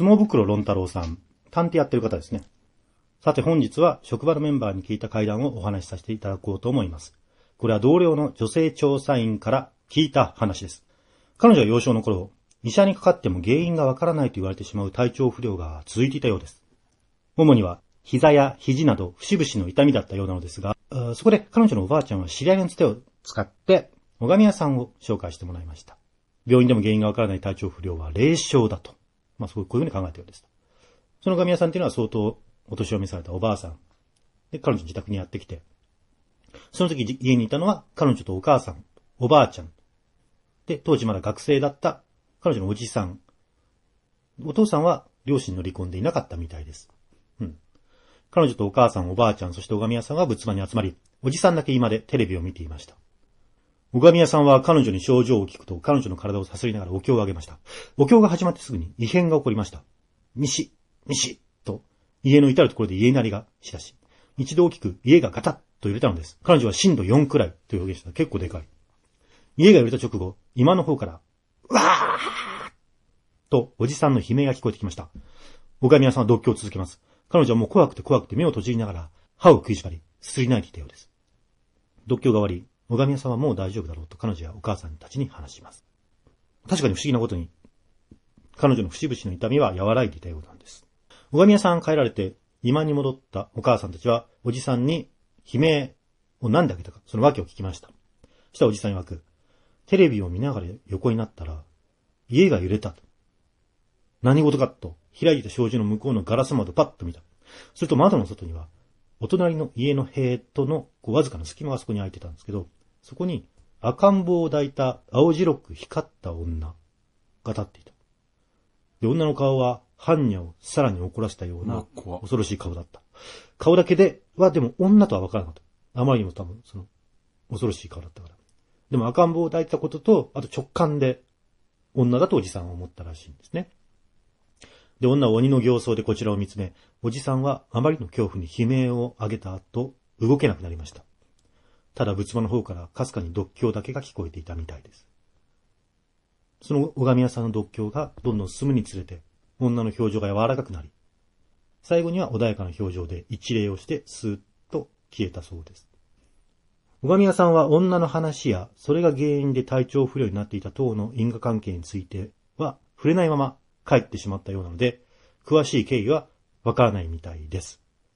相撲袋論太郎さん、探偵やってる方ですね。さて本日は職場のメンバーに聞いた会談をお話しさせていただこうと思います。これは同僚の女性調査員から聞いた話です。彼女は幼少の頃、医者にかかっても原因がわからないと言われてしまう体調不良が続いていたようです。主には膝や肘など節々の痛みだったようなのですが、そこで彼女のおばあちゃんは知り合いのつてを使って、最上屋さんを紹介してもらいました。病院でも原因がわからない体調不良は霊障だと。まあそうこういうふうに考えたようです。その神谷さんっていうのは相当お年を召されたおばあさん。で、彼女自宅にやってきて、その時家にいたのは彼女とお母さん、おばあちゃん。で、当時まだ学生だった彼女のおじさん。お父さんは両親の離婚でいなかったみたいです。うん。彼女とお母さん、おばあちゃん、そして小神屋さんは仏間に集まり、おじさんだけ今でテレビを見ていました。小神屋さんは彼女に症状を聞くと彼女の体をさすりながらお経をあげました。お経が始まってすぐに異変が起こりました。西、西、と家の至るところで家鳴りがしだし、一度大きく家がガタッと揺れたのです。彼女は震度4くらいという表現した。結構でかい。家が揺れた直後、今の方から、うわーと、おじさんの悲鳴が聞こえてきました。小神屋さんは独居を続けます。彼女はもう怖くて怖くて目を閉じりながら、歯を食いしばり、すすり泣いていたようです。独居が終わり、小神屋さんはもう大丈夫だろうと彼女やお母さんたちに話します。確かに不思議なことに、彼女の節々の痛みは和らいでいたようなんです。小神屋さん帰られて、今に戻ったお母さんたちは、おじさんに悲鳴を何であげたか、その訳を聞きました。そしたらおじさん曰く、テレビを見ながら横になったら、家が揺れたと。何事かと、開いた障子の向こうのガラス窓をパッと見た。すると窓の外には、お隣の家の塀とのこうわずかな隙間がそこに開いてたんですけど、そこに赤ん坊を抱いた青白く光った女が立っていた。で、女の顔は般若をさらに怒らせたような恐ろしい顔だった。顔だけではでも女とは分からなかった。あまりにも多分その恐ろしい顔だったから。でも赤ん坊を抱いてたことと、あと直感で女だとおじさんは思ったらしいんですね。で、女は鬼の形相でこちらを見つめ、おじさんはあまりの恐怖に悲鳴を上げた後、動けなくなりました。ただ仏間の方からかすかに独協だけが聞こえていたみたいです。その拝み屋さんの独協がどんどん進むにつれて、女の表情が柔らかくなり、最後には穏やかな表情で一礼をしてスーッと消えたそうです。拝み屋さんは女の話や、それが原因で体調不良になっていた等の因果関係については触れないまま帰ってしまったようなので、詳しい経緯はわからないみたいです。